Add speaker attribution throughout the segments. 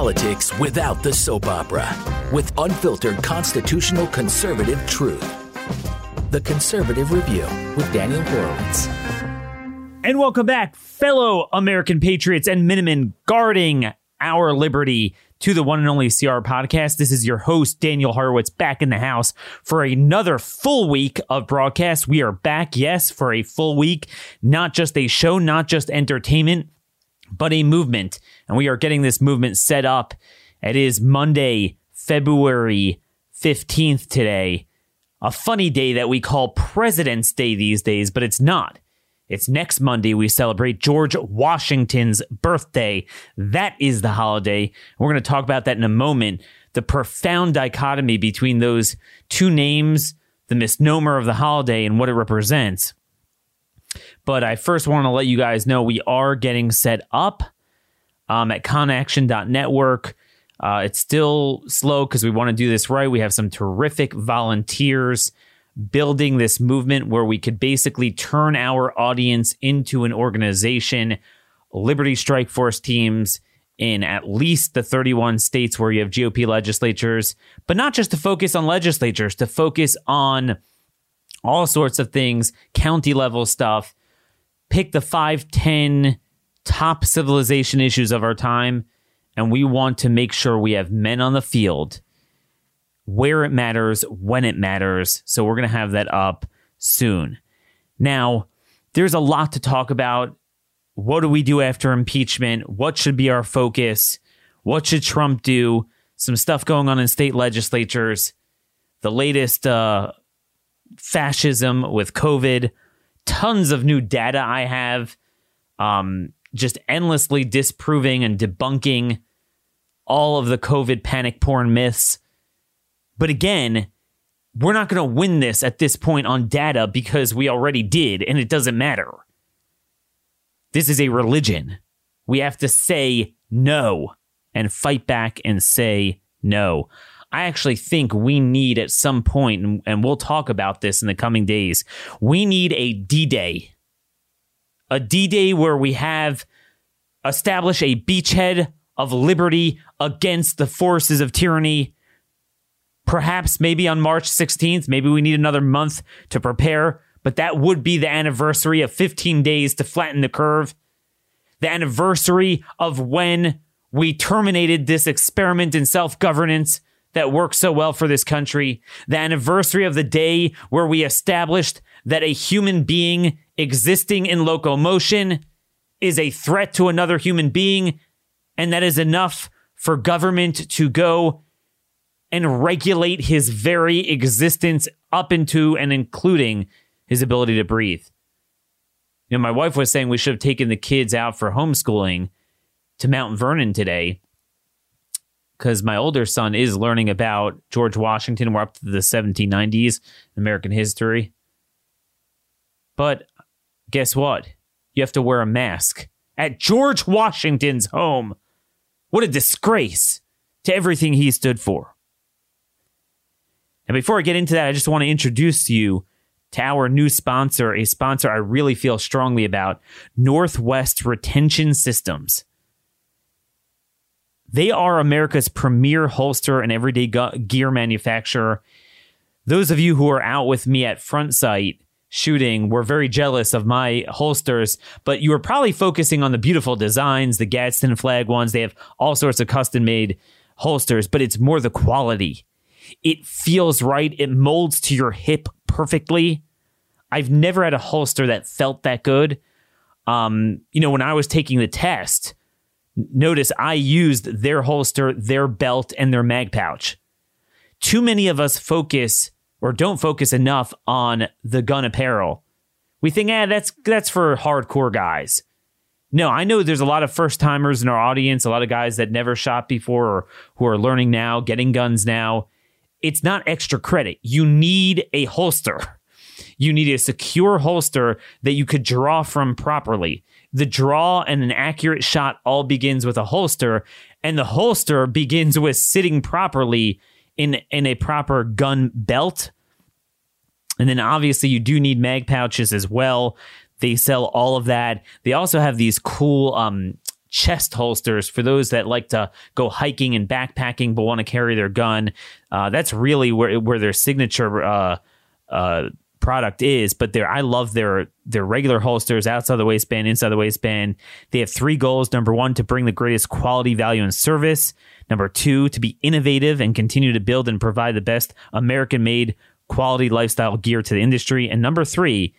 Speaker 1: politics without the soap opera with unfiltered constitutional conservative truth. The Conservative Review with Daniel Horowitz.
Speaker 2: And welcome back, fellow American patriots and Minutemen guarding our liberty to the one and only CR podcast. This is your host, Daniel Horowitz, back in the house for another full week of broadcast. We are back, yes, for a full week, not just a show, not just entertainment, but a movement. And we are getting this movement set up. It is Monday, February 15th today. A funny day that we call President's Day these days, but it's not. It's next Monday. We celebrate George Washington's birthday. That is the holiday. We're going to talk about that in a moment. The profound dichotomy between those two names, the misnomer of the holiday, and what it represents. But I first want to let you guys know we are getting set up um, at conaction.network. Uh, it's still slow because we want to do this right. We have some terrific volunteers building this movement where we could basically turn our audience into an organization, Liberty Strike Force teams in at least the 31 states where you have GOP legislatures, but not just to focus on legislatures, to focus on all sorts of things, county level stuff. Pick the five, 10 top civilization issues of our time, and we want to make sure we have men on the field where it matters, when it matters. So we're going to have that up soon. Now, there's a lot to talk about. What do we do after impeachment? What should be our focus? What should Trump do? Some stuff going on in state legislatures. The latest uh, fascism with COVID. Tons of new data I have. Um, just endlessly disproving and debunking all of the COVID panic porn myths but again, we're not going to win this at this point on data because we already did, and it doesn't matter. This is a religion. We have to say no and fight back and say no. I actually think we need at some point, and we'll talk about this in the coming days, we need a D Day. A D Day where we have established a beachhead of liberty against the forces of tyranny Perhaps maybe on March 16th, maybe we need another month to prepare, but that would be the anniversary of 15 days to flatten the curve. The anniversary of when we terminated this experiment in self governance that worked so well for this country. The anniversary of the day where we established that a human being existing in locomotion is a threat to another human being, and that is enough for government to go and regulate his very existence up into and including his ability to breathe. You know, my wife was saying we should have taken the kids out for homeschooling to Mount Vernon today because my older son is learning about George Washington. We're up to the 1790s, American history. But guess what? You have to wear a mask at George Washington's home. What a disgrace to everything he stood for. And before I get into that, I just want to introduce you to our new sponsor, a sponsor I really feel strongly about Northwest Retention Systems. They are America's premier holster and everyday gear manufacturer. Those of you who are out with me at Front Sight shooting were very jealous of my holsters, but you were probably focusing on the beautiful designs, the Gadsden flag ones. They have all sorts of custom made holsters, but it's more the quality it feels right. It molds to your hip perfectly. I've never had a holster that felt that good. Um, you know, when I was taking the test, notice I used their holster, their belt, and their mag pouch. Too many of us focus or don't focus enough on the gun apparel. We think, ah, that's that's for hardcore guys. No, I know there's a lot of first timers in our audience, a lot of guys that never shot before or who are learning now, getting guns now it's not extra credit. You need a holster. You need a secure holster that you could draw from properly. The draw and an accurate shot all begins with a holster, and the holster begins with sitting properly in in a proper gun belt. And then obviously you do need mag pouches as well. They sell all of that. They also have these cool um chest holsters for those that like to go hiking and backpacking but want to carry their gun. Uh, that's really where where their signature uh, uh, product is. But their I love their their regular holsters outside the waistband, inside the waistband. They have three goals. Number one, to bring the greatest quality, value, and service. Number two, to be innovative and continue to build and provide the best American made quality lifestyle gear to the industry. And number three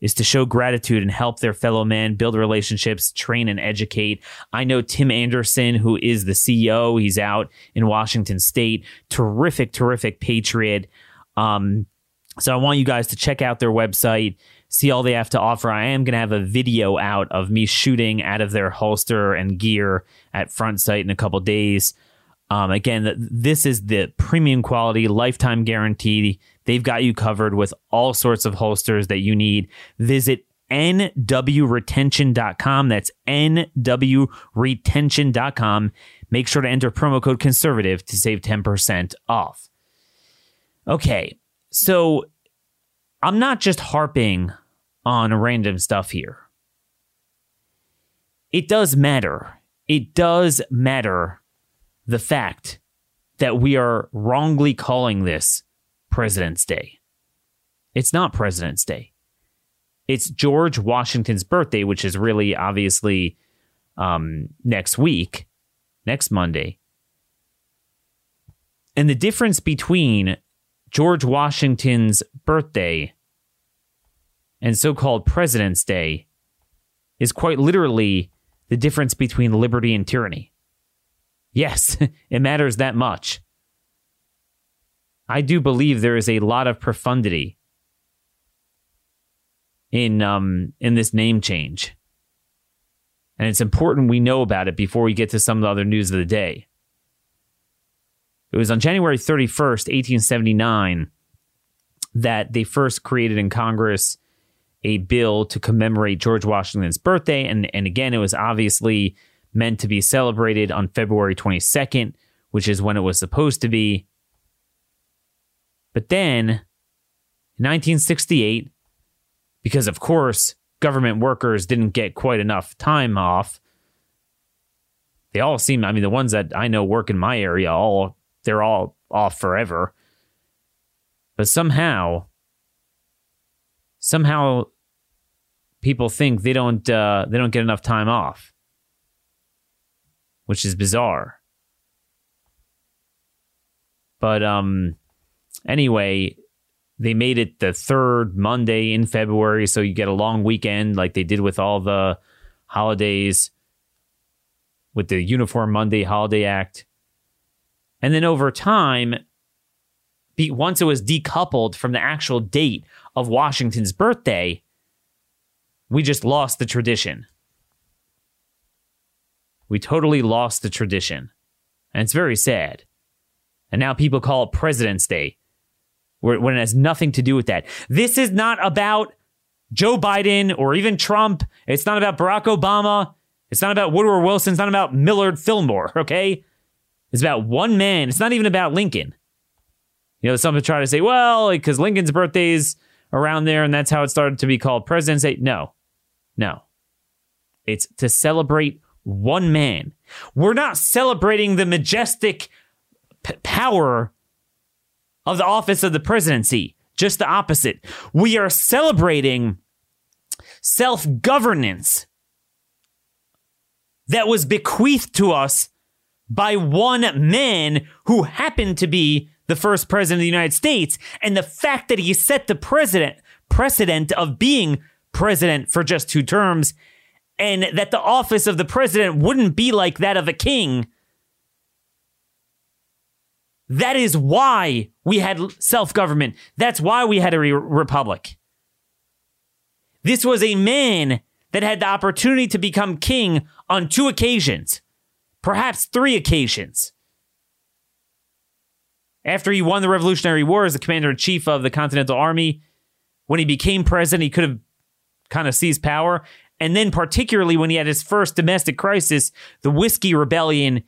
Speaker 2: is to show gratitude and help their fellow man build relationships, train and educate. I know Tim Anderson, who is the CEO, he's out in Washington State. Terrific, terrific patriot. Um, so I want you guys to check out their website, see all they have to offer. I am going to have a video out of me shooting out of their holster and gear at Front Sight in a couple days. Um, again, this is the premium quality, lifetime guarantee. They've got you covered with all sorts of holsters that you need. Visit nwretention.com. That's nwretention.com. Make sure to enter promo code conservative to save 10% off. Okay, so I'm not just harping on random stuff here. It does matter. It does matter the fact that we are wrongly calling this President's Day. It's not President's Day. It's George Washington's birthday, which is really obviously um, next week, next Monday. And the difference between George Washington's birthday and so called President's Day is quite literally the difference between liberty and tyranny. Yes, it matters that much. I do believe there is a lot of profundity in um in this name change. And it's important we know about it before we get to some of the other news of the day. It was on January 31st, 1879, that they first created in Congress a bill to commemorate George Washington's birthday. And, and again, it was obviously meant to be celebrated on February 22nd, which is when it was supposed to be. But then, in 1968, because of course government workers didn't get quite enough time off, they all seem, I mean, the ones that I know work in my area, all they're all off forever. But somehow, somehow, people think they don't uh, they don't get enough time off, which is bizarre. But um, anyway, they made it the third Monday in February, so you get a long weekend like they did with all the holidays with the Uniform Monday Holiday Act. And then over time, once it was decoupled from the actual date of Washington's birthday, we just lost the tradition. We totally lost the tradition. And it's very sad. And now people call it President's Day when it has nothing to do with that. This is not about Joe Biden or even Trump. It's not about Barack Obama. It's not about Woodrow Wilson. It's not about Millard Fillmore, okay? It's about one man. It's not even about Lincoln. You know, some people try to say, well, because Lincoln's birthday is around there and that's how it started to be called President's Day. No, no. It's to celebrate one man. We're not celebrating the majestic p- power of the office of the presidency. Just the opposite. We are celebrating self governance that was bequeathed to us by one man who happened to be the first president of the United States. And the fact that he set the president precedent of being president for just two terms and that the office of the president wouldn't be like that of a king that is why we had self government. That's why we had a re- republic. This was a man that had the opportunity to become king on two occasions, perhaps three occasions. After he won the Revolutionary War as the commander in chief of the Continental Army, when he became president, he could have kind of seized power. And then, particularly when he had his first domestic crisis, the Whiskey Rebellion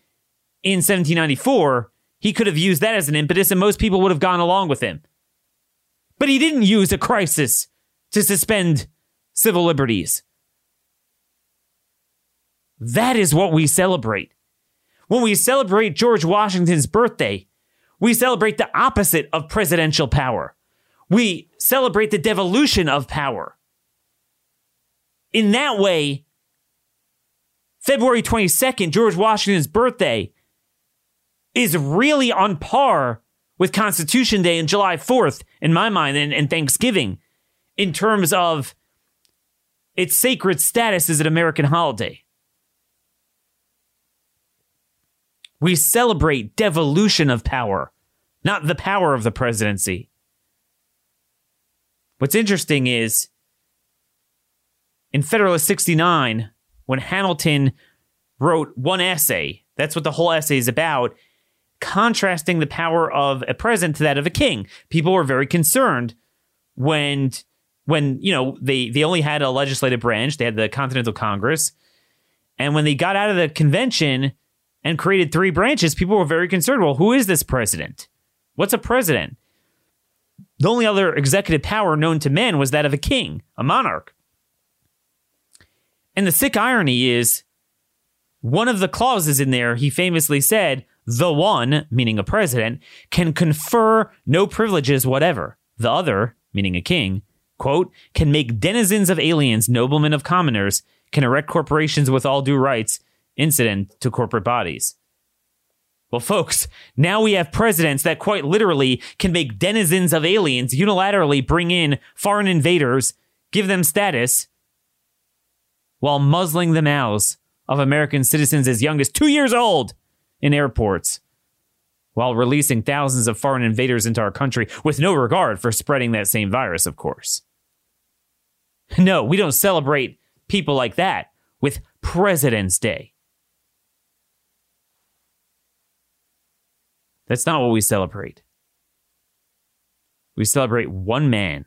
Speaker 2: in 1794, he could have used that as an impetus and most people would have gone along with him. But he didn't use a crisis to suspend civil liberties. That is what we celebrate. When we celebrate George Washington's birthday, we celebrate the opposite of presidential power. We celebrate the devolution of power. In that way, February 22nd, George Washington's birthday, is really on par with Constitution Day and July 4th, in my mind, and, and Thanksgiving, in terms of its sacred status as an American holiday. We celebrate devolution of power, not the power of the presidency. What's interesting is in Federalist 69, when Hamilton wrote one essay, that's what the whole essay is about, contrasting the power of a president to that of a king. People were very concerned when when you know they they only had a legislative branch, they had the Continental Congress, and when they got out of the convention and created three branches, people were very concerned. Well, who is this president? What's a president? The only other executive power known to men was that of a king, a monarch. And the sick irony is one of the clauses in there, he famously said, the one, meaning a president, can confer no privileges whatever. The other, meaning a king, quote, can make denizens of aliens noblemen of commoners, can erect corporations with all due rights incident to corporate bodies. Well, folks, now we have presidents that quite literally can make denizens of aliens unilaterally bring in foreign invaders, give them status, while muzzling the mouths of American citizens as young as two years old in airports while releasing thousands of foreign invaders into our country with no regard for spreading that same virus, of course. No, we don't celebrate people like that with President's Day. That's not what we celebrate. We celebrate one man.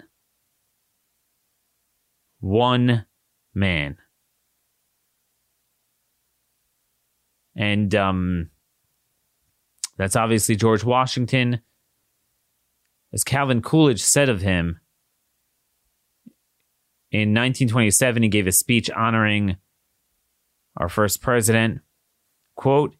Speaker 2: One man. And um, that's obviously George Washington. As Calvin Coolidge said of him, in 1927, he gave a speech honoring our first president. Quote,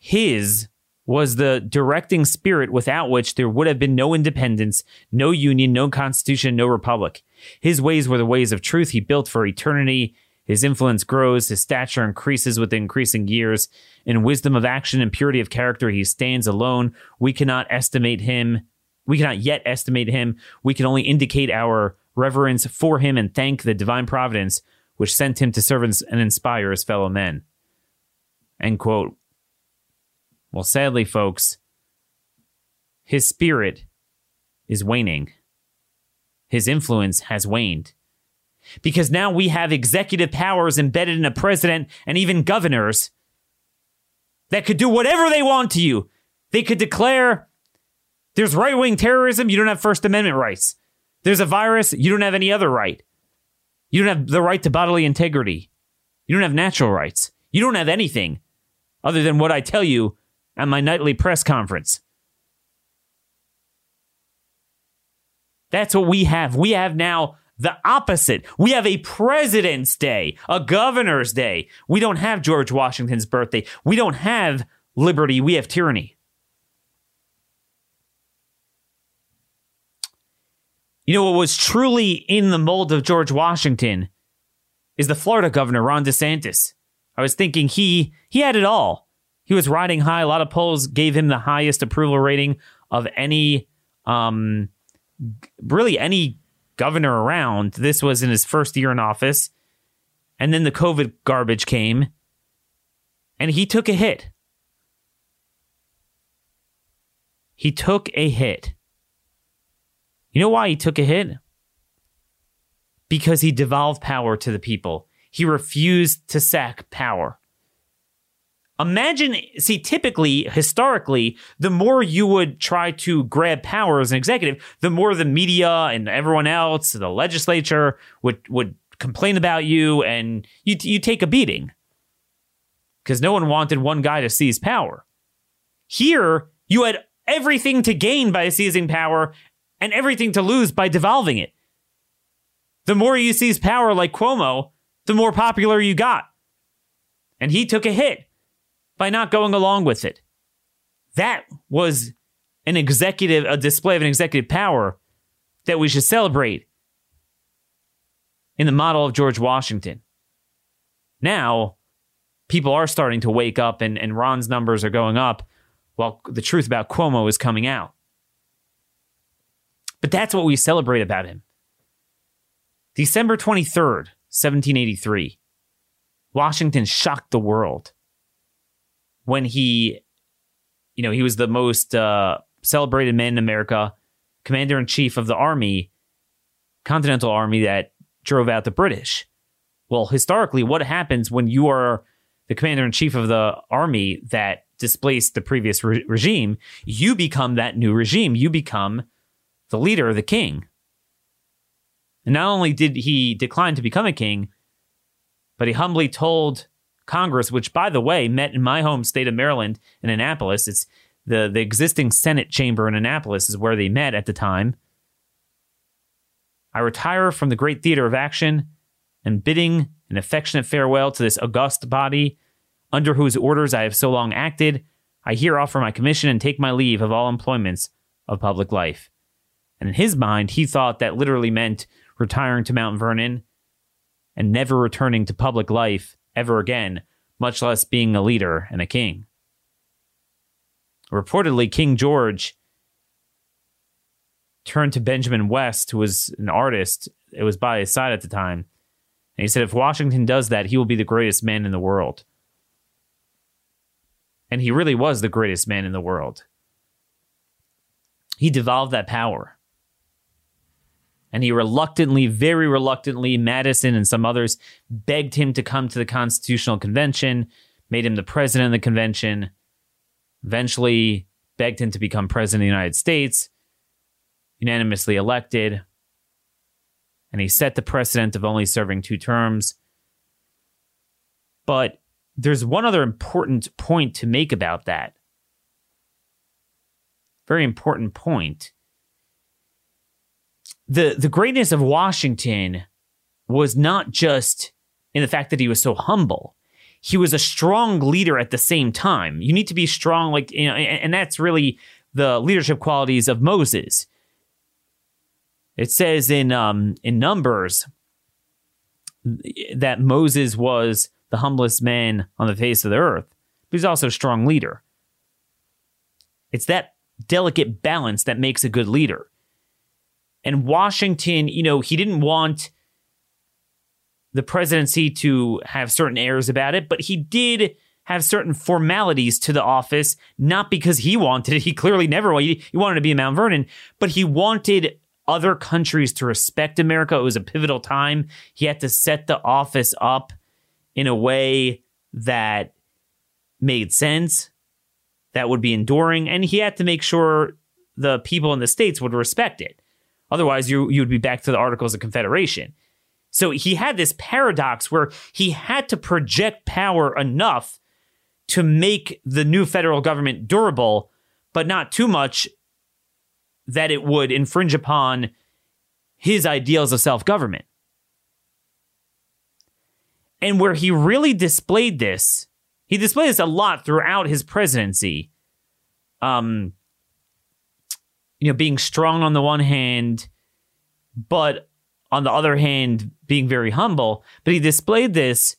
Speaker 2: his was the directing spirit without which there would have been no independence, no union, no constitution, no republic. His ways were the ways of truth he built for eternity his influence grows, his stature increases with increasing years. In wisdom of action and purity of character, he stands alone. We cannot estimate him. We cannot yet estimate him. We can only indicate our reverence for him and thank the divine providence which sent him to serve and inspire his fellow men. End quote. Well, sadly, folks, his spirit is waning. His influence has waned because now we have executive powers embedded in a president and even governors that could do whatever they want to you. They could declare there's right wing terrorism, you don't have First Amendment rights. There's a virus, you don't have any other right. You don't have the right to bodily integrity. You don't have natural rights. You don't have anything other than what I tell you at my nightly press conference. That's what we have. We have now the opposite. We have a President's Day, a Governor's Day. We don't have George Washington's birthday. We don't have liberty. We have tyranny. You know what was truly in the mold of George Washington is the Florida governor Ron DeSantis. I was thinking he he had it all. He was riding high. A lot of polls gave him the highest approval rating of any um really any governor around. This was in his first year in office. And then the COVID garbage came, and he took a hit. He took a hit. You know why he took a hit? Because he devolved power to the people. He refused to sack power. Imagine, see, typically, historically, the more you would try to grab power as an executive, the more the media and everyone else, the legislature would would complain about you, and you you take a beating because no one wanted one guy to seize power. Here, you had everything to gain by seizing power and everything to lose by devolving it. The more you seize power, like Cuomo, the more popular you got. And he took a hit by not going along with it. That was an executive, a display of an executive power that we should celebrate in the model of George Washington. Now, people are starting to wake up and, and Ron's numbers are going up while the truth about Cuomo is coming out. But that's what we celebrate about him. December 23rd, 1783. Washington shocked the world when he, you know, he was the most uh, celebrated man in America, commander in chief of the army, Continental Army that drove out the British. Well, historically, what happens when you are the commander in chief of the army that displaced the previous re- regime? You become that new regime. You become the leader, of the king. And not only did he decline to become a king, but he humbly told Congress, which, by the way, met in my home state of Maryland in Annapolis. It's the, the existing Senate chamber in Annapolis is where they met at the time. I retire from the great theater of action and bidding an affectionate farewell to this august body under whose orders I have so long acted, I here offer my commission and take my leave of all employments of public life. And in his mind, he thought that literally meant retiring to Mount Vernon and never returning to public life ever again, much less being a leader and a king. Reportedly, King George turned to Benjamin West, who was an artist. It was by his side at the time. And he said, if Washington does that, he will be the greatest man in the world. And he really was the greatest man in the world. He devolved that power and he reluctantly, very reluctantly, Madison and some others begged him to come to the Constitutional Convention, made him the president of the convention, eventually begged him to become president of the United States, unanimously elected, and he set the precedent of only serving two terms. But there's one other important point to make about that. Very important point the the greatness of Washington was not just in the fact that he was so humble. He was a strong leader at the same time. You need to be strong, like you know, and that's really the leadership qualities of Moses. It says in um, in Numbers that Moses was the humblest man on the face of the earth, but he's also a strong leader. It's that delicate balance that makes a good leader. And Washington, you know, he didn't want the presidency to have certain airs about it, but he did have certain formalities to the office, not because he wanted it. He clearly never wanted. He wanted to be in Mount Vernon, but he wanted other countries to respect America. It was a pivotal time. He had to set the office up in a way that made sense, that would be enduring, and he had to make sure the people in the states would respect it. Otherwise, you you would be back to the Articles of Confederation. So he had this paradox where he had to project power enough to make the new federal government durable, but not too much that it would infringe upon his ideals of self government. And where he really displayed this, he displayed this a lot throughout his presidency. Um, you know, being strong on the one hand, but on the other hand, being very humble. But he displayed this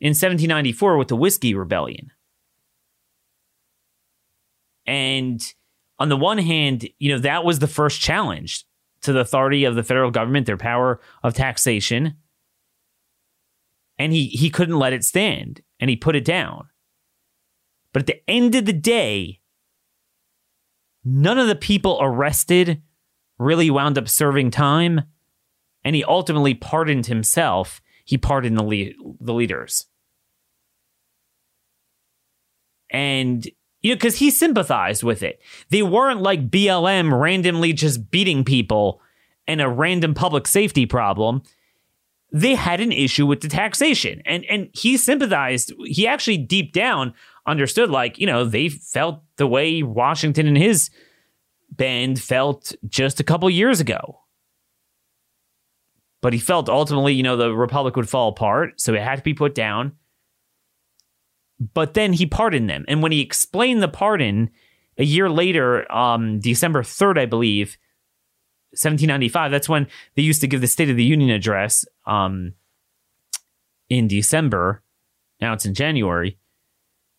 Speaker 2: in 1794 with the Whiskey Rebellion. And on the one hand, you know, that was the first challenge to the authority of the federal government, their power of taxation. And he, he couldn't let it stand and he put it down. But at the end of the day, None of the people arrested really wound up serving time, and he ultimately pardoned himself. He pardoned the, le- the leaders. And, you know, because he sympathized with it. They weren't like BLM randomly just beating people and a random public safety problem. They had an issue with the taxation. And, and he sympathized. He actually deep down understood like, you know, they felt the way Washington and his band felt just a couple years ago. But he felt ultimately, you know, the Republic would fall apart, so it had to be put down. but then he pardoned them. And when he explained the pardon a year later, um, December 3rd, I believe, 1795, that's when they used to give the State of the Union address um, in December. Now it's in January.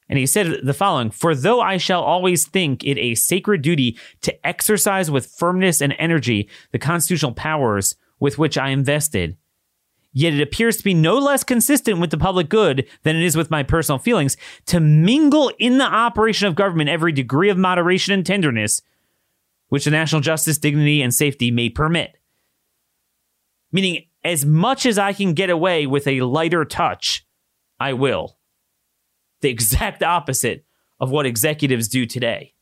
Speaker 2: And he said the following For though I shall always think it a sacred duty to exercise with firmness and energy the constitutional powers with which I am vested, yet it appears to be no less consistent with the public good than it is with my personal feelings to mingle in the operation of government every degree of moderation and tenderness which the national justice, dignity, and safety may permit. Meaning, as much as I can get away with a lighter touch, I will. The exact opposite of what executives do today.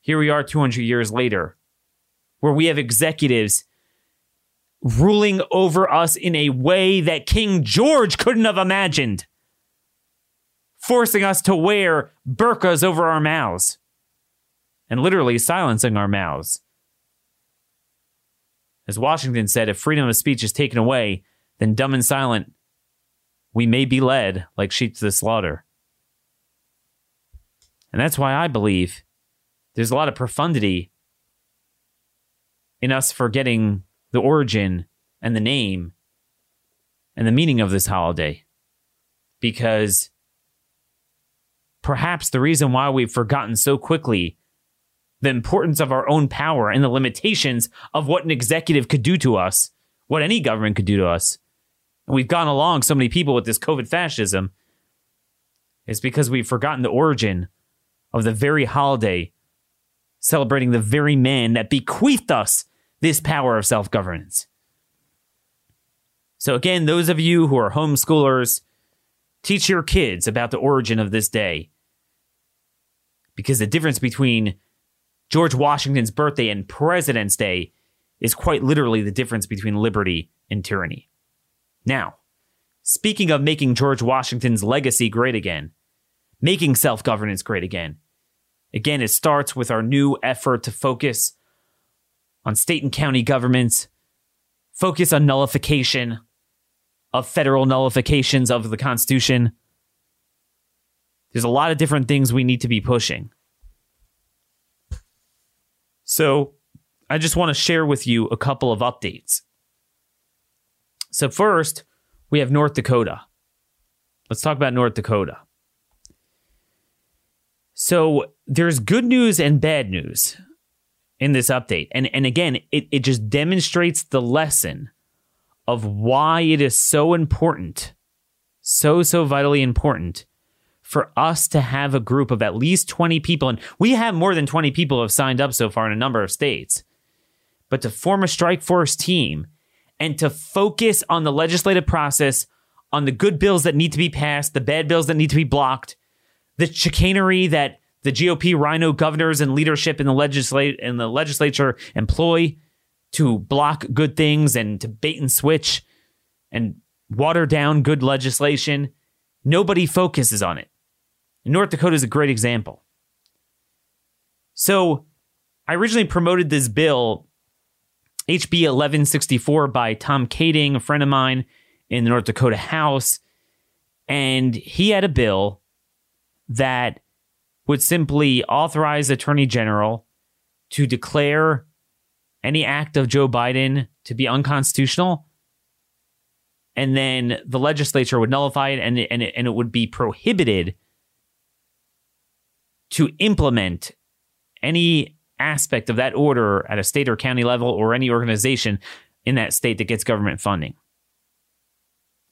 Speaker 2: Here we are 200 years later, where we have executives ruling over us in a way that King George couldn't have imagined, forcing us to wear burqas over our mouths and literally silencing our mouths. As Washington said, if freedom of speech is taken away, then dumb and silent, we may be led like sheep to the slaughter. And that's why I believe there's a lot of profundity in us forgetting the origin and the name and the meaning of this holiday. Because perhaps the reason why we've forgotten so quickly the importance of our own power and the limitations of what an executive could do to us, what any government could do to us. And we've gone along so many people with this COVID fascism. It's because we've forgotten the origin of the very holiday celebrating the very man that bequeathed us this power of self governance. So, again, those of you who are homeschoolers, teach your kids about the origin of this day. Because the difference between George Washington's birthday and President's Day is quite literally the difference between liberty and tyranny. Now, speaking of making George Washington's legacy great again, making self governance great again, again, it starts with our new effort to focus on state and county governments, focus on nullification of federal nullifications of the Constitution. There's a lot of different things we need to be pushing. So I just want to share with you a couple of updates. So, first, we have North Dakota. Let's talk about North Dakota. So, there's good news and bad news in this update. And, and again, it, it just demonstrates the lesson of why it is so important, so, so vitally important for us to have a group of at least 20 people, and we have more than 20 people have signed up so far in a number of states, but to form a strike force team and to focus on the legislative process, on the good bills that need to be passed, the bad bills that need to be blocked, the chicanery that the GOP rhino governors and leadership in the legislate in the legislature employ to block good things and to bait and switch and water down good legislation. Nobody focuses on it. North Dakota is a great example. So I originally promoted this bill, HB 1164, by Tom Kading, a friend of mine in the North Dakota House. And he had a bill that would simply authorize Attorney General to declare any act of Joe Biden to be unconstitutional. And then the legislature would nullify it and, and, it, and it would be prohibited to implement any aspect of that order at a state or county level or any organization in that state that gets government funding.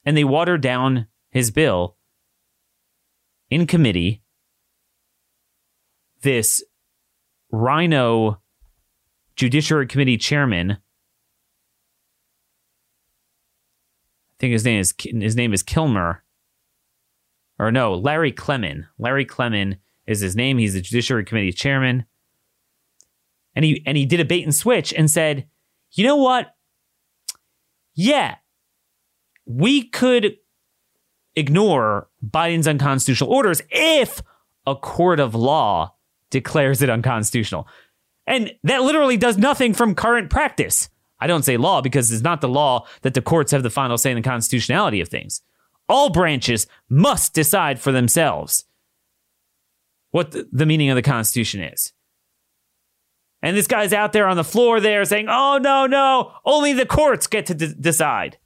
Speaker 2: And they watered down his bill in committee. This Rhino Judiciary Committee chairman, I think his name is his name is Kilmer, or no, Larry Klemin. Larry Klemin is his name. He's the Judiciary Committee chairman. And he and he did a bait and switch and said, "You know what? Yeah, we could ignore Biden's unconstitutional orders if a court of law declares it unconstitutional." And that literally does nothing from current practice. I don't say law because it's not the law that the courts have the final say in the constitutionality of things. All branches must decide for themselves what the, meaning of the Constitution is. And this guy's out there on the floor there saying, oh, no, no, only the courts get to d- decide.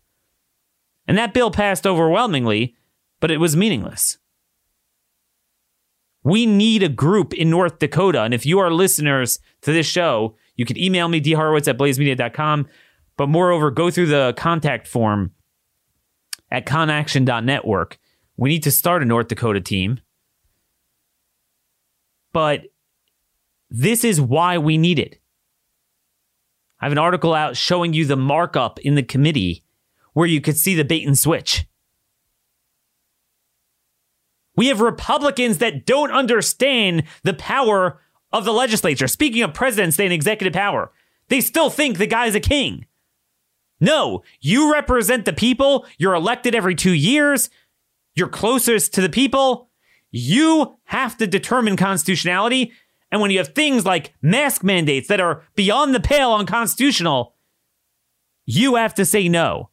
Speaker 2: And that bill passed overwhelmingly, but it was meaningless. We need a group in North Dakota. And if you are listeners to this show, you can email me, dhorowitz at blazemedia.com. But moreover, go through the contact form at conaction.network. We need to start a North Dakota team. But this is why we need it. I have an article out showing you the markup in the committee where you could see the bait and switch. We have Republicans that don't understand the power of the legislature. Speaking of presidents and executive power, they still think the guy's a king. No, you represent the people. You're elected every two years. You're closest to the people. You have to determine constitutionality. And when you have things like mask mandates that are beyond the pale unconstitutional, you have to say no.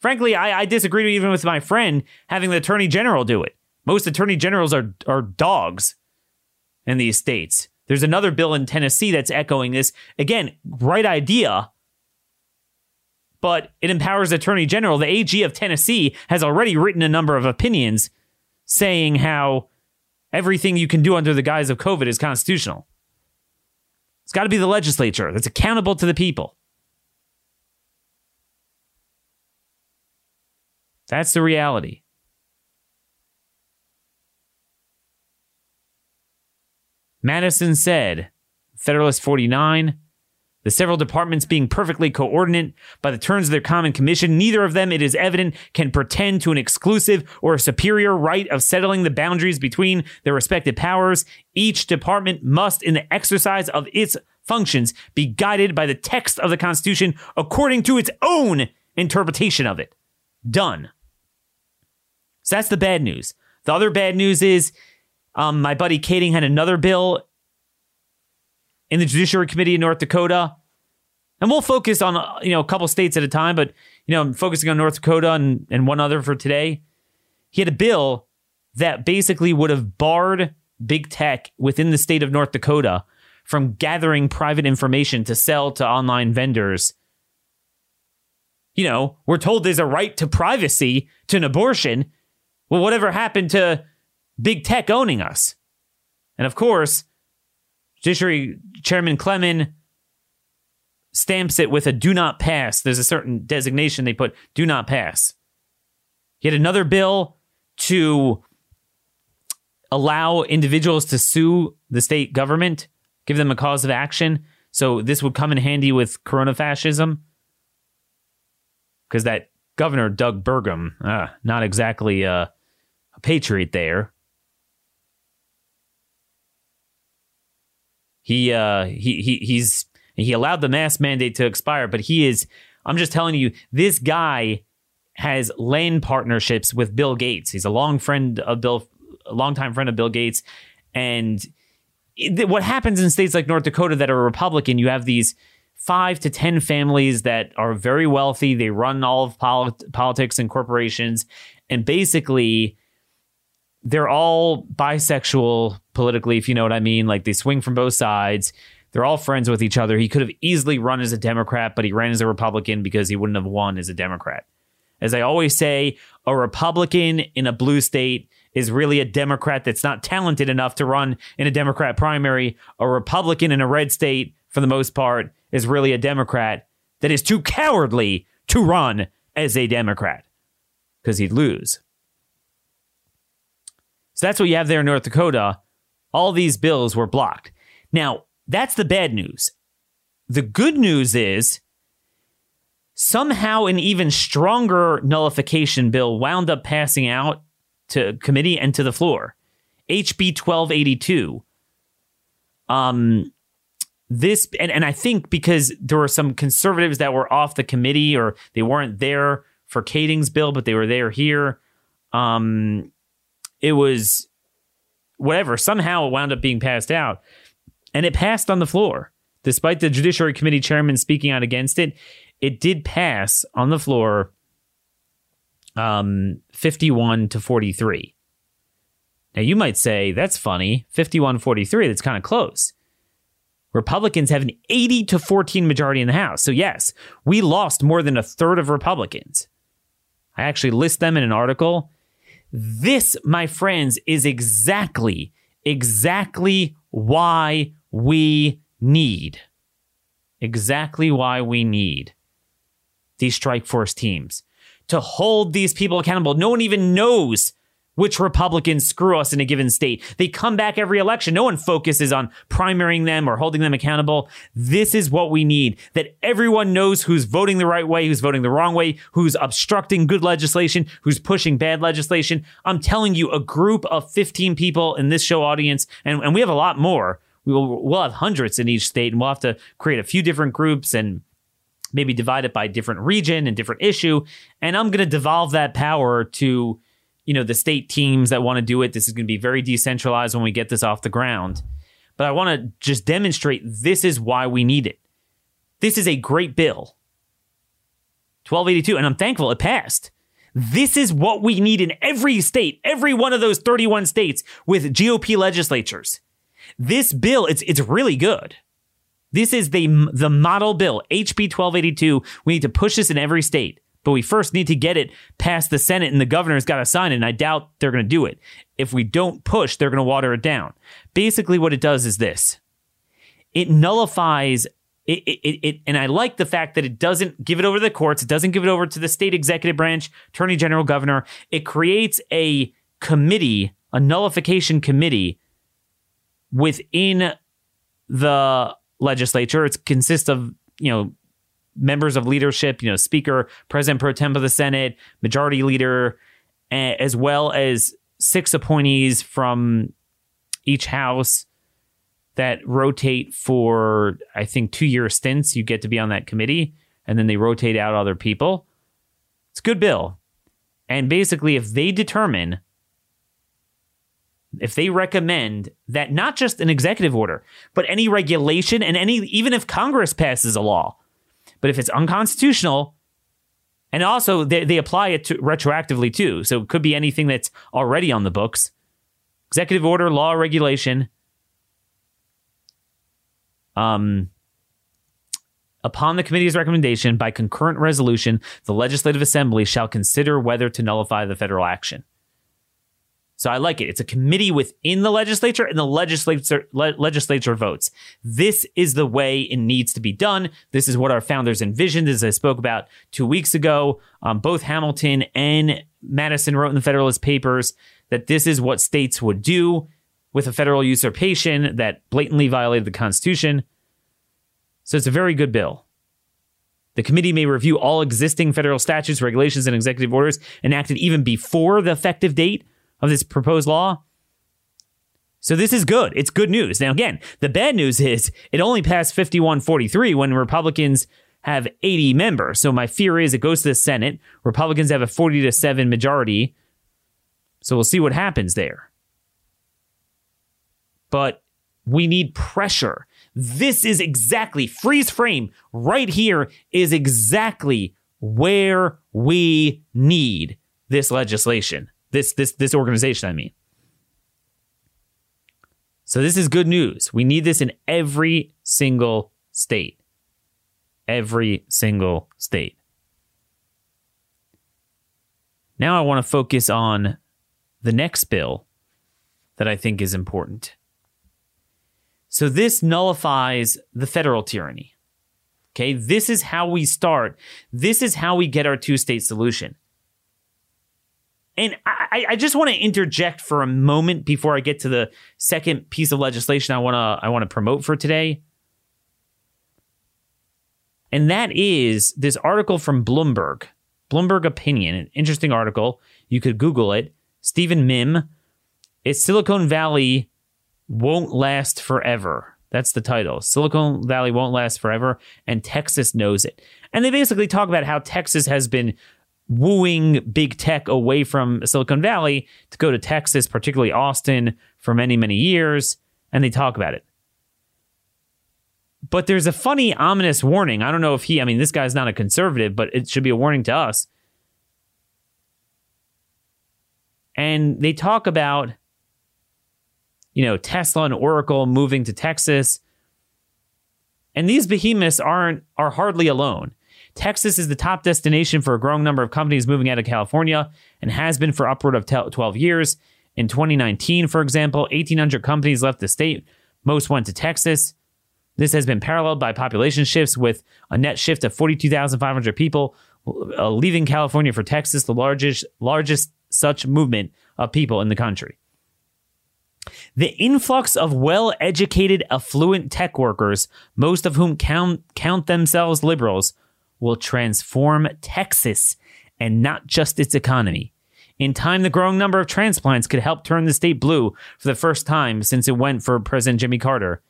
Speaker 2: Frankly, I, I disagree even with my friend having the attorney general do it. Most attorney generals are, are dogs in these states. There's another bill in Tennessee that's echoing this. Again, right idea, but it empowers attorney general. The AG of Tennessee has already written a number of opinions saying how everything you can do under the guise of COVID is constitutional. It's got to be the legislature that's accountable to the people. That's the reality. Madison said, Federalist 49, the several departments being perfectly coordinate by the terms of their common commission, neither of them, it is evident, can pretend to an exclusive or superior right of settling the boundaries between their respective powers. Each department must, in the exercise of its functions, be guided by the text of the Constitution according to its own interpretation of it. Done. So that's the bad news. The other bad news is um, my buddy Kading had another bill in the Judiciary Committee in North Dakota. And we'll focus on you know a couple states at a time, but you know, I'm focusing on North Dakota and, and one other for today. He had a bill that basically would have barred big tech within the state of North Dakota from gathering private information to sell to online vendors. You know, we're told there's a right to privacy to an abortion. Well, whatever happened to big tech owning us? And of course, Judiciary Chairman Klemin stamps it with a do not pass. There's a certain designation they put do not pass. He had another bill to allow individuals to sue the state government, give them a cause of action. So this would come in handy with corona fascism. Because that governor, Doug Burgum, uh, not exactly a patriot there. He uh he he he's he allowed the mask mandate to expire, but he is I'm just telling you, this guy has land partnerships with Bill Gates. He's a long friend of Bill a longtime friend of Bill Gates. And it, what happens in states like North Dakota that are Republican, you have these five to 10 families that are very wealthy. They run all of polit- politics and corporations. And basically, they're all bisexual politically, if you know what I mean. Like they swing from both sides. They're all friends with each other. He could have easily run as a Democrat, but he ran as a Republican because he wouldn't have won as a Democrat. As I always say, a Republican in a blue state is really a Democrat that's not talented enough to run in a Democrat primary. A Republican in a red state, for the most part, is really a Democrat that is too cowardly to run as a Democrat because he'd lose. So that's what you have there in North Dakota. All these bills were blocked. Now, that's the bad news. The good news is somehow an even stronger nullification bill wound up passing out to committee and to the floor. HB 1282. Um, this, and, and I think because there were some conservatives that were off the committee or they weren't there for Kading's bill, but they were there here. Um, it was whatever. Somehow it wound up being passed out. And it passed on the floor. Despite the Judiciary Committee chairman speaking out against it, it did pass on the floor um, 51 to 43. Now, you might say, that's funny. 51 43, that's kind of close. Republicans have an 80 to 14 majority in the House. So, yes, we lost more than a third of Republicans. I actually list them in an article. This, my friends, is exactly, exactly why we need. Exactly why we need these strike force teams to hold these people accountable. No one even knows which Republicans screw us in a given state. They come back every election. No one focuses on primarying them or holding them accountable. This is what we need that everyone knows who's voting the right way, who's voting the wrong way, who's obstructing good legislation, who's pushing bad legislation. I'm telling you, a group of 15 people in this show audience, and, and we have a lot more. We will, we'll have hundreds in each state, and we'll have to create a few different groups and maybe divide it by different region and different issue. And I'm going to devolve that power to you know the state teams that want to do it. This is going to be very decentralized when we get this off the ground. But I want to just demonstrate this is why we need it. This is a great bill. 1282 and I'm thankful it passed. This is what we need in every state, every one of those 31 states with GOP legislatures. This bill it's it's really good. This is the the model bill, HB 1282. We need to push this in every state. But we first need to get it past the Senate and the governor's got to sign it. And I doubt they're going to do it. If we don't push, they're going to water it down. Basically, what it does is this it nullifies it, it, it, and I like the fact that it doesn't give it over to the courts. It doesn't give it over to the state executive branch, attorney general, governor. It creates a committee, a nullification committee within the legislature. It consists of, you know, members of leadership, you know, Speaker, President pro tem of the Senate, Majority Leader, as well as six appointees from each house that rotate for, I think, two year stints. You get to be on that committee, and then they rotate out other people. It's a good bill. And basically, if they determine, if they recommend that not just an executive order, but any regulation and any, even if Congress passes a law, but if it's unconstitutional, and also they, they apply it to, retroactively too, so it could be anything that's already on the books executive order, law, regulation. Um, upon the committee's recommendation, by concurrent resolution, the Legislative Assembly shall consider whether to nullify the federal action. So I like it. It's a committee within the legislature and the legislature le- legislature votes. This is the way it needs to be done. This is what our founders envisioned, as I spoke about two weeks ago. Um, both Hamilton and Madison wrote in the Federalist Papers that this is what states would do with a federal usurpation that blatantly violated the Constitution. So it's a very good bill. The committee may review all existing federal statutes, regulations, and executive orders enacted even before the effective date of this proposed law. So this is good. It's good news. Now, again, the bad news is it only passed 5143 when Republicans have 80 members. So my fear is it goes to the Senate. Republicans have a 40 to 7 majority. So we'll see what happens there. But we need pressure. This is exactly, freeze frame right here is exactly where we need this legislation. This this this organization, I mean. So this is good news. We need this in every single state. Every single state. Now I want to focus on the next bill that I think is important. So this nullifies the federal tyranny. Okay, this is how we start. This is how we get our two state solution. And I, I just want to interject for a moment before I get to the second piece of legislation I want to I want to promote for today. And that is this article from Bloomberg, Bloomberg Opinion, an interesting article. You could Google it. Stephen Mihm. It's Silicon Valley won't last forever. That's the title. Silicon Valley won't last forever, and Texas knows it. And they basically talk about how Texas has been wooing big tech away from Silicon Valley to go to Texas, particularly Austin, for many, many years. And they talk about it. But there's a funny, ominous warning. I don't know if he, I mean, this guy's not a conservative, but it should be a warning to us. And they talk about, you know, Tesla and Oracle moving to Texas. And these behemoths aren't are hardly alone. Texas is the top destination for a growing number of companies moving out of California and has been for upward of 12 years. In 2019, for example, 1,800 companies left the state. Most went to Texas. This has been paralleled by population shifts with a net shift of 42,500 people uh, leaving California for Texas, the largest largest such movement of people in the country. The influx of well-educated, affluent tech workers, most of whom count count themselves liberals, will transform Texas and not just its economy. In time, the growing number of transplants could help turn the state blue for the first time since it went for President Jimmy Carter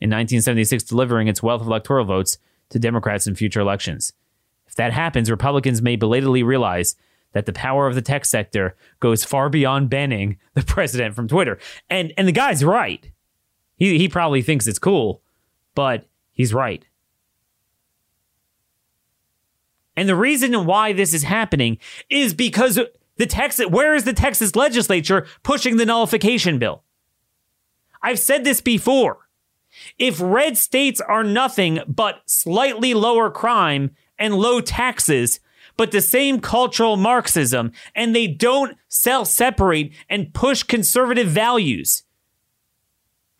Speaker 2: in 1976, delivering its wealth of electoral votes to Democrats in future elections. If that happens, Republicans may belatedly realize that the power of the tech sector goes far beyond banning the president from Twitter. And and the guy's right. He he probably thinks it's cool, but he's right. And the reason why this is happening is because the Texas where is the Texas legislature pushing the nullification bill? I've said this before. If red states are nothing but slightly lower crime and low taxes, but the same cultural Marxism, and they don't self separate and push conservative values.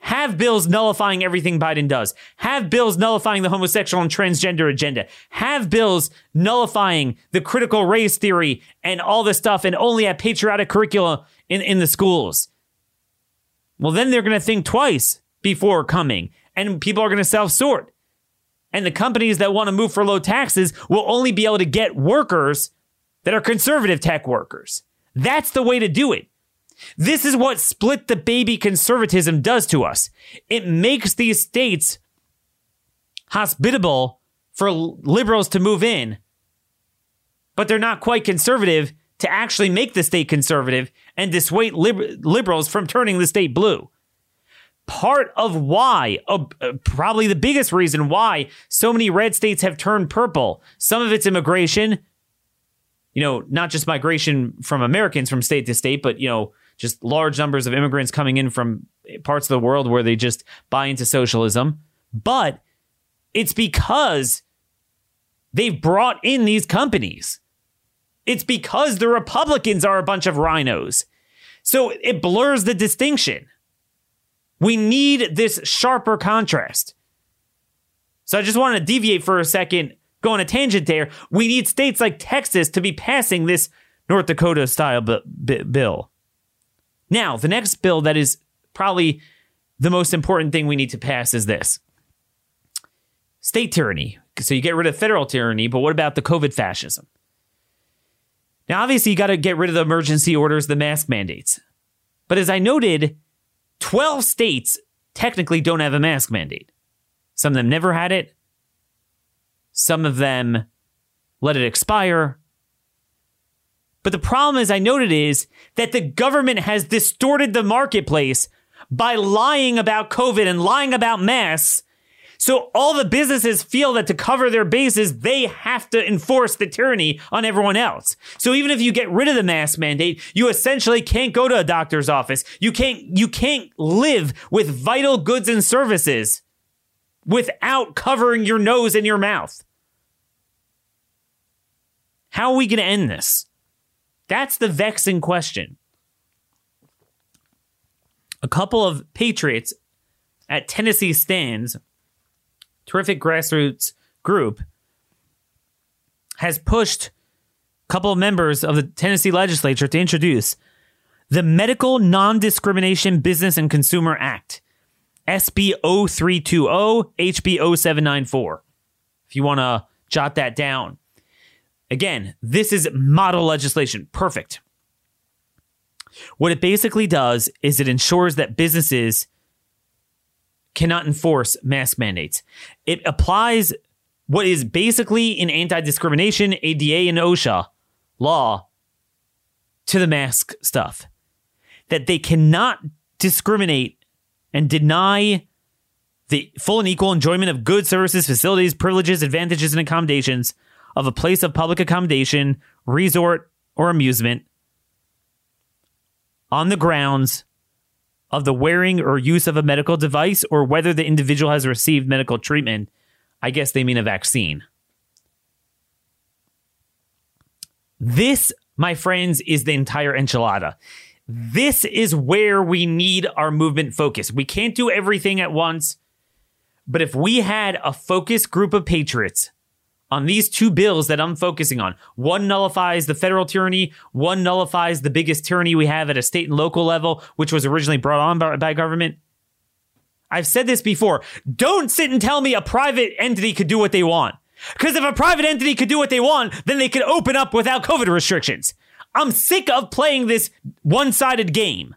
Speaker 2: Have bills nullifying everything Biden does. Have bills nullifying the homosexual and transgender agenda. Have bills nullifying the critical race theory and all this stuff and only have patriotic curricula in, in the schools. Well, then they're going to think twice before coming and people are going to self sort. And the companies that want to move for low taxes will only be able to get workers that are conservative tech workers. That's the way to do it. This is what split the baby conservatism does to us. It makes these states hospitable for liberals to move in, but they're not quite conservative to actually make the state conservative and dissuade liber- liberals from turning the state blue part of why, uh, uh, probably the biggest reason why so many red states have turned purple. Some of it's immigration, you know, not just migration from Americans from state to state, but, you know, just large numbers of immigrants coming in from parts of the world where they just buy into socialism. But it's because they've brought in these companies. It's because the Republicans are a bunch of RINOs. So it blurs the distinction. We need this sharper contrast. So I just want to deviate for a second, go on a tangent there. We need states like Texas to be passing this North Dakota style b- b- bill. Now, the next bill that is probably the most important thing we need to pass is this state tyranny. So you get rid of federal tyranny, but what about the COVID fascism? Now, obviously, you got to get rid of the emergency orders, the mask mandates. But as I noted, 12 states technically don't have a mask mandate. Some of them never had it. Some of them let it expire. But the problem, as I noted, is that the government has distorted the marketplace by lying about COVID and lying about masks so all the businesses feel that to cover their bases, they have to enforce the tyranny on everyone else. So even if you get rid of the mask mandate, you essentially can't go to a doctor's office. You can't, you can't live with vital goods and services without covering your nose and your mouth. How are we going to end this? That's the vexing question. A couple of patriots at Tennessee stands terrific grassroots group, has pushed a couple of members of the Tennessee legislature to introduce the Medical Non Discrimination Business and Consumer Act, SB 0320, HB 0794. If you want to jot that down. Again, this is model legislation. Perfect. What it basically does is it ensures that businesses cannot enforce mask mandates. It applies what is basically an anti discrimination, ADA, and OSHA law to the mask stuff. That they cannot discriminate and deny the full and equal enjoyment of goods, services, facilities, privileges, advantages, and accommodations of a place of public accommodation, resort, or amusement on the grounds of the wearing or use of a medical device or whether the individual has received medical treatment. I guess they mean a vaccine. This, my friends, is the entire enchilada. This is where we need our movement focus. We can't do everything at once, but if we had a focused group of patriots on these two bills that I'm focusing on, one nullifies the federal tyranny, one nullifies the biggest tyranny we have at a state and local level, which was originally brought on by, by government. I've said this before. Don't sit and tell me a private entity could do what they want. Because if a private entity could do what they want, then they could open up without COVID restrictions. I'm sick of playing this one sided game.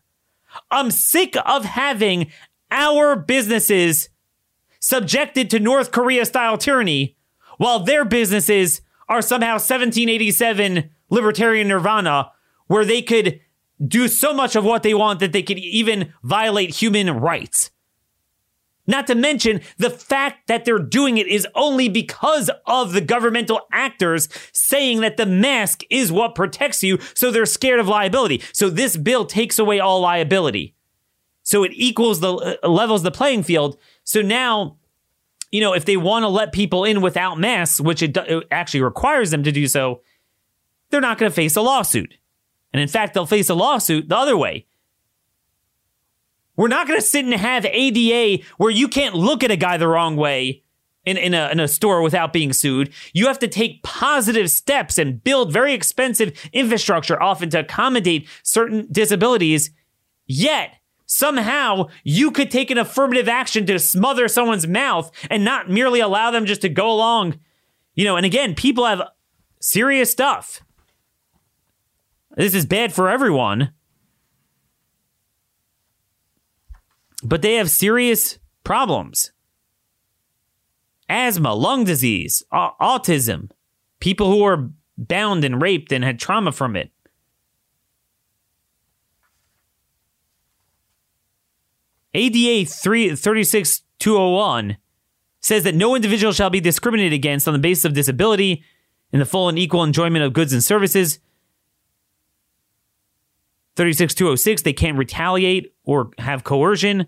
Speaker 2: I'm sick of having our businesses subjected to North Korea style tyranny while their businesses are somehow 1787 libertarian nirvana where they could do so much of what they want that they could even violate human rights. Not to mention the fact that they're doing it is only because of the governmental actors saying that the mask is what protects you, so they're scared of liability. So this bill takes away all liability. So it equals the uh, levels the playing field. So now, you know, if they want to let people in without masks, which it, it actually requires them to do so, they're not going to face a lawsuit. And in fact, they'll face a lawsuit the other way we're not going to sit and have ADA where you can't look at a guy the wrong way in, in, a, in a store without being sued. You have to take positive steps and build very expensive infrastructure, often to accommodate certain disabilities. Yet, somehow, you could take an affirmative action to smother someone's mouth and not merely allow them just to go along. You know, and again, people have serious stuff. This is bad for everyone. but they have serious problems asthma, lung disease, autism, people who are bound and raped and had trauma from it. ADA 36201 says that no individual shall be discriminated against on the basis of disability in the full and equal enjoyment of goods and services. 36206, they can't retaliate or have coercion.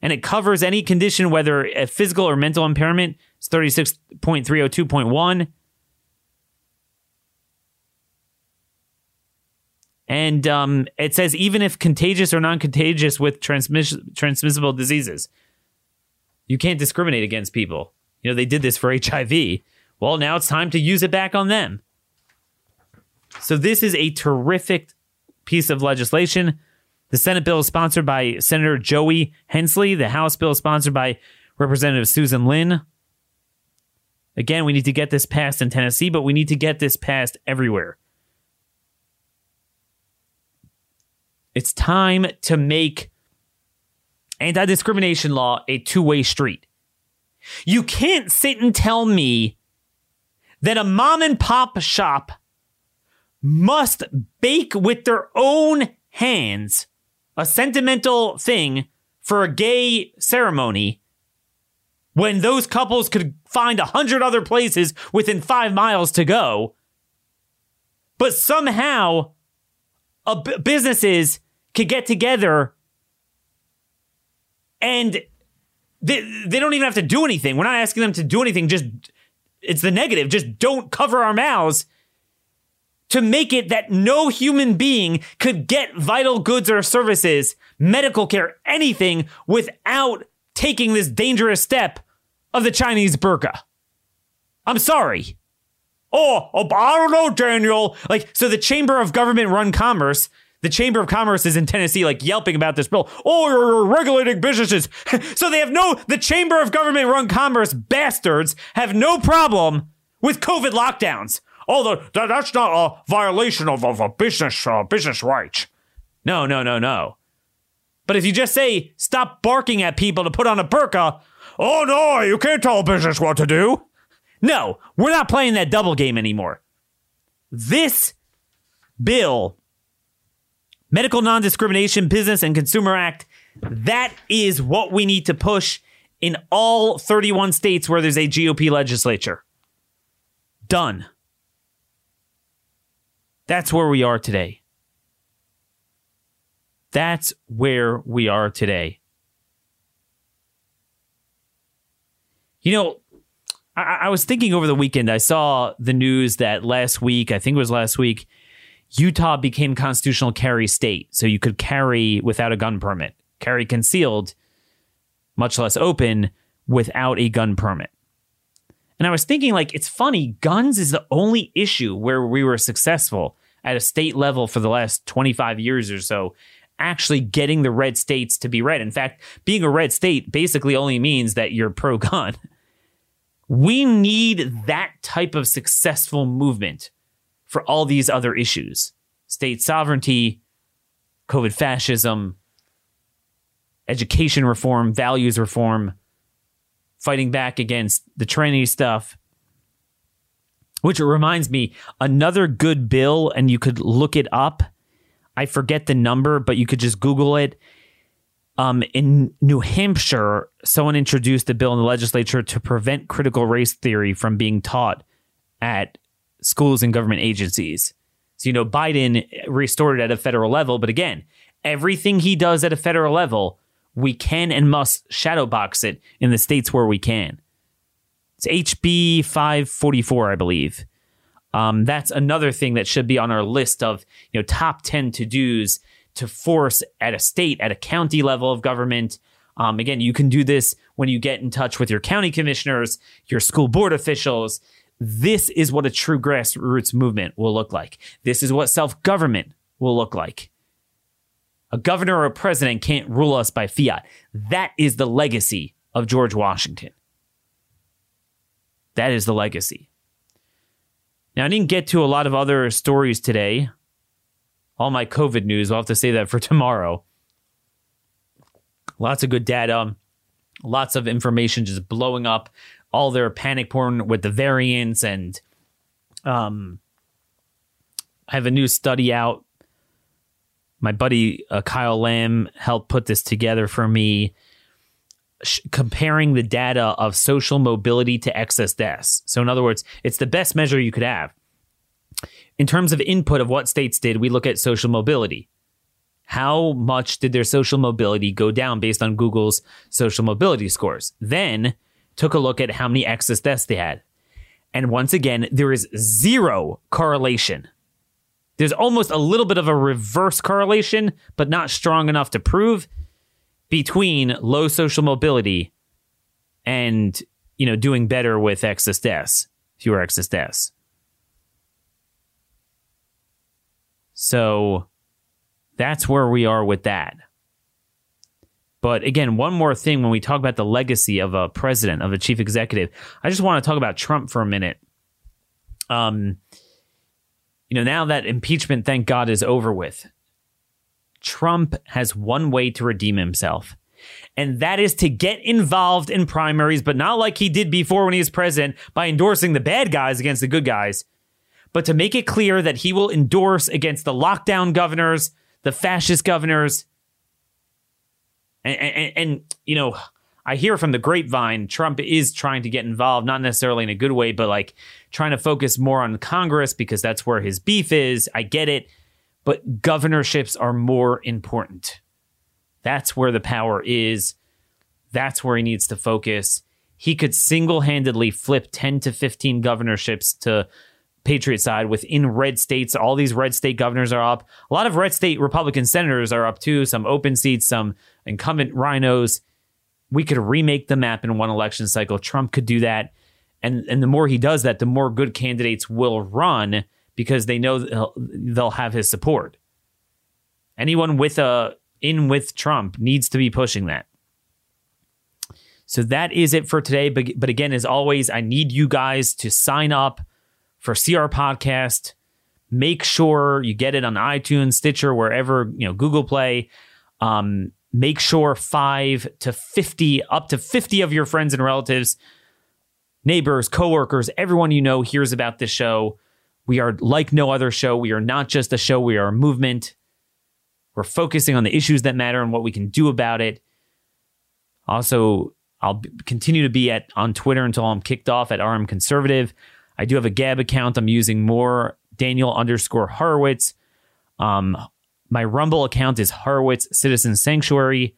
Speaker 2: And it covers any condition, whether a physical or mental impairment. It's 36.302.1. And um, it says even if contagious or non contagious with transmiss- transmissible diseases, you can't discriminate against people. You know, they did this for HIV. Well, now it's time to use it back on them. So, this is a terrific piece of legislation. The Senate bill is sponsored by Senator Joey Hensley. The House bill is sponsored by Representative Susan Lynn. Again, we need to get this passed in Tennessee, but we need to get this passed everywhere. It's time to make anti discrimination law a two way street. You can't sit and tell me that a mom and pop shop must bake with their own hands a sentimental thing for a gay ceremony when those couples could find a hundred other places within five miles to go. But somehow, businesses could get together and they, they don't even have to do anything. We're not asking them to do anything. Just it's the negative. Just don't cover our mouths to make it that no human being could get vital goods or services, medical care, anything without taking this dangerous step of the Chinese burqa. I'm sorry. Oh, oh, I don't know, Daniel. Like, so the Chamber of Government Run Commerce, the Chamber of Commerce is in Tennessee, like yelping about this bill. Oh, you're regulating businesses. so they have no, the Chamber of Government Run Commerce bastards have no problem with COVID lockdowns that, that's not a violation of, of a business uh, business rights. No, no, no, no. But if you just say stop barking at people to put on a burqa, oh no, you can't tell a business what to do. No, we're not playing that double game anymore. This bill, Medical Non Discrimination Business and Consumer Act, that is what we need to push in all 31 states where there's a GOP legislature. Done. That's where we are today. That's where we are today. You know, I, I, was thinking over the weekend, I saw the news that last week, I think it was last week, Utah became constitutional carry state. So you could carry without a gun permit, carry concealed, much less open, without a gun permit. And I was thinking, like, it's funny, guns is the only issue where we were successful at a state level for the last 25 years or so, actually getting the red states to be red. In fact, being a red state basically only means that you're pro gun. We need that type of successful movement for all these other issues state sovereignty, COVID fascism, education reform, values reform, fighting back against the tranny stuff. Which reminds me, another good bill, and you could look it up. I forget the number, but you could just Google it. Um, in New Hampshire, someone introduced a bill in the legislature to prevent critical race theory from being taught at schools and government agencies. So, you know, Biden restored it at a federal level, but again, everything he does at a federal level, we can and must shadowbox it in the states where we can. It's HB 544, I believe. Um, that's another thing that should be on our list of you know top 10 to dos to force at a state, at a county level of government. Um, again, you can do this when you get in touch with your county commissioners, your school board officials. This is what a true grassroots movement will look like. This is what self government will look like. A governor or a president can't rule us by fiat. That is the legacy of George Washington. That is the legacy. Now, I didn't get to a lot of other stories today all my COVID news. I'll have to say that for tomorrow. Lots of good data, lots of information just blowing up. All their panic porn with the variants, and um, I have a new study out. My buddy uh, Kyle Lamb helped put this together for me, comparing the data of social mobility to excess deaths. So, in other words, it's the best measure you could have in terms of input of what states did, we look at social mobility. How much did their social mobility go down based on Google's social mobility scores? Then took a look at how many excess deaths they had. And once again, there is zero correlation. There's almost a little bit of a reverse correlation, but not strong enough to prove between low social mobility and, you know, doing better with excess deaths, fewer excess deaths. So that's where we are with that. But again, one more thing when we talk about the legacy of a president, of a chief executive, I just want to talk about Trump for a minute. Um, you know, now that impeachment, thank God, is over with, Trump has one way to redeem himself. And that is to get involved in primaries, but not like he did before when he was president by endorsing the bad guys against the good guys but to make it clear that he will endorse against the lockdown governors, the fascist governors. And, and, and, you know, I hear from the grapevine, Trump is trying to get involved, not necessarily in a good way, but like trying to focus more on Congress because that's where his beef is. I get it. But governorships are more important. That's where the power is. That's where he needs to focus. He could single handedly flip 10 to 15 governorships to Patriot side within red states. All these red state governors are up. A lot of red state Republican senators are up too. Some open seats, some incumbent RINOs. We could remake the map in one election cycle. Trump could do that. And, and the more he does that, the more good candidates will run because they know they'll, have his support. Anyone with a in with Trump needs to be pushing that. So that is it for today. But, but again, as always, I need you guys to sign up for CR Podcast. Make sure you get it on iTunes, Stitcher, wherever, you know, Google Play. Um, make sure five to 50, up to 50 of your friends and relatives, neighbors, coworkers, everyone you know hears about this show. We are like no other show. We are not just a show, we are a movement. We're focusing on the issues that matter and what we can do about it. Also, I'll continue to be at on Twitter until I'm kicked off at RM Conservative. I do have a Gab account I'm using more, Daniel underscore Horowitz. Um, My Rumble account is Horowitz Citizen Sanctuary.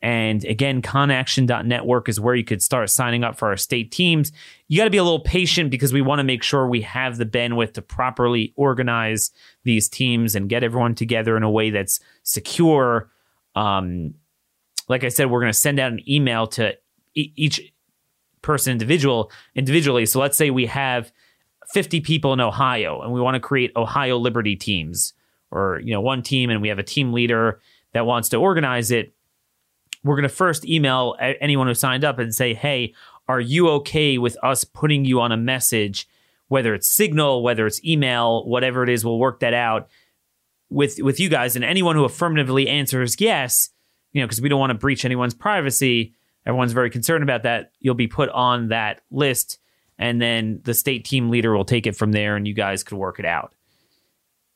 Speaker 2: And again, conaction.network is where you could start signing up for our state teams. You got to be a little patient because we want to make sure we have the bandwidth to properly organize these teams and get everyone together in a way that's secure. Um, like I said, we're going to send out an email to each person individual individually. So let's say we have 50 people in Ohio and we want to create Ohio Liberty teams or you know one team and we have a team leader that wants to organize it we're going to first email anyone who signed up and say, hey, are you okay with us putting you on a message, whether it's Signal, whether it's email, whatever it is, we'll work that out with with you guys. And anyone who affirmatively answers yes, you know, because we don't want to breach anyone's privacy. Everyone's very concerned about that. You'll be put on that list, and then the state team leader will take it from there, and you guys could work it out.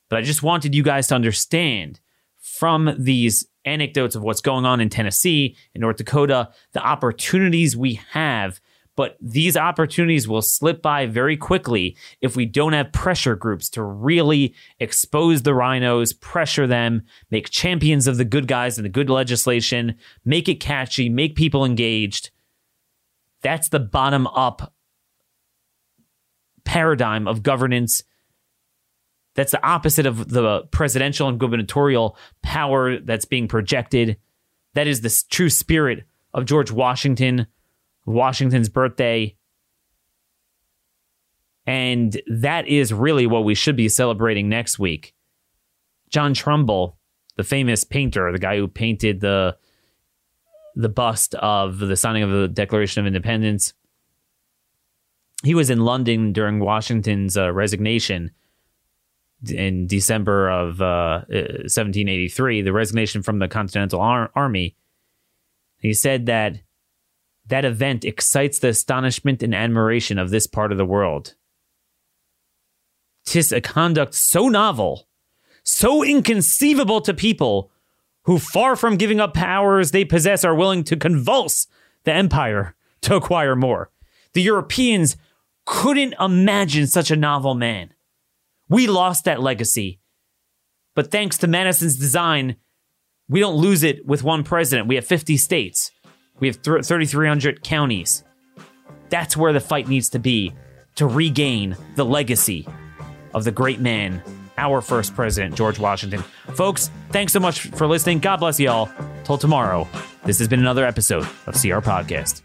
Speaker 2: But I just wanted you guys to understand from these anecdotes of what's going on in Tennessee, in North Dakota, the opportunities we have. But these opportunities will slip by very quickly if we don't have pressure groups to really expose the RINOs, pressure them, make champions of the good guys and the good legislation, make it catchy, make people engaged. That's the bottom up paradigm of governance that's the opposite of the presidential and gubernatorial power that's being projected. That is the true spirit of George Washington, Washington's birthday. And that is really what we should be celebrating next week. John Trumbull, the famous painter, the guy who painted the the bust of the signing of the Declaration of Independence. He was in London during Washington's uh, resignation in December of uh, 1783, the resignation from the Continental Ar- Army. He said that that event excites the astonishment and admiration of this part of the world. Tis a conduct so novel, so inconceivable to people who, far from giving up powers they possess, are willing to convulse the empire to acquire more. The Europeans couldn't imagine such a novel man. We lost that legacy. But thanks to Madison's design, we don't lose it with one president. We have 50 states, we have 3,300 counties. That's where the fight needs to be to regain the legacy of the great man, our first president, George Washington. Folks, thanks so much for listening. God bless you all. Till tomorrow, this has been another episode of CR Podcast.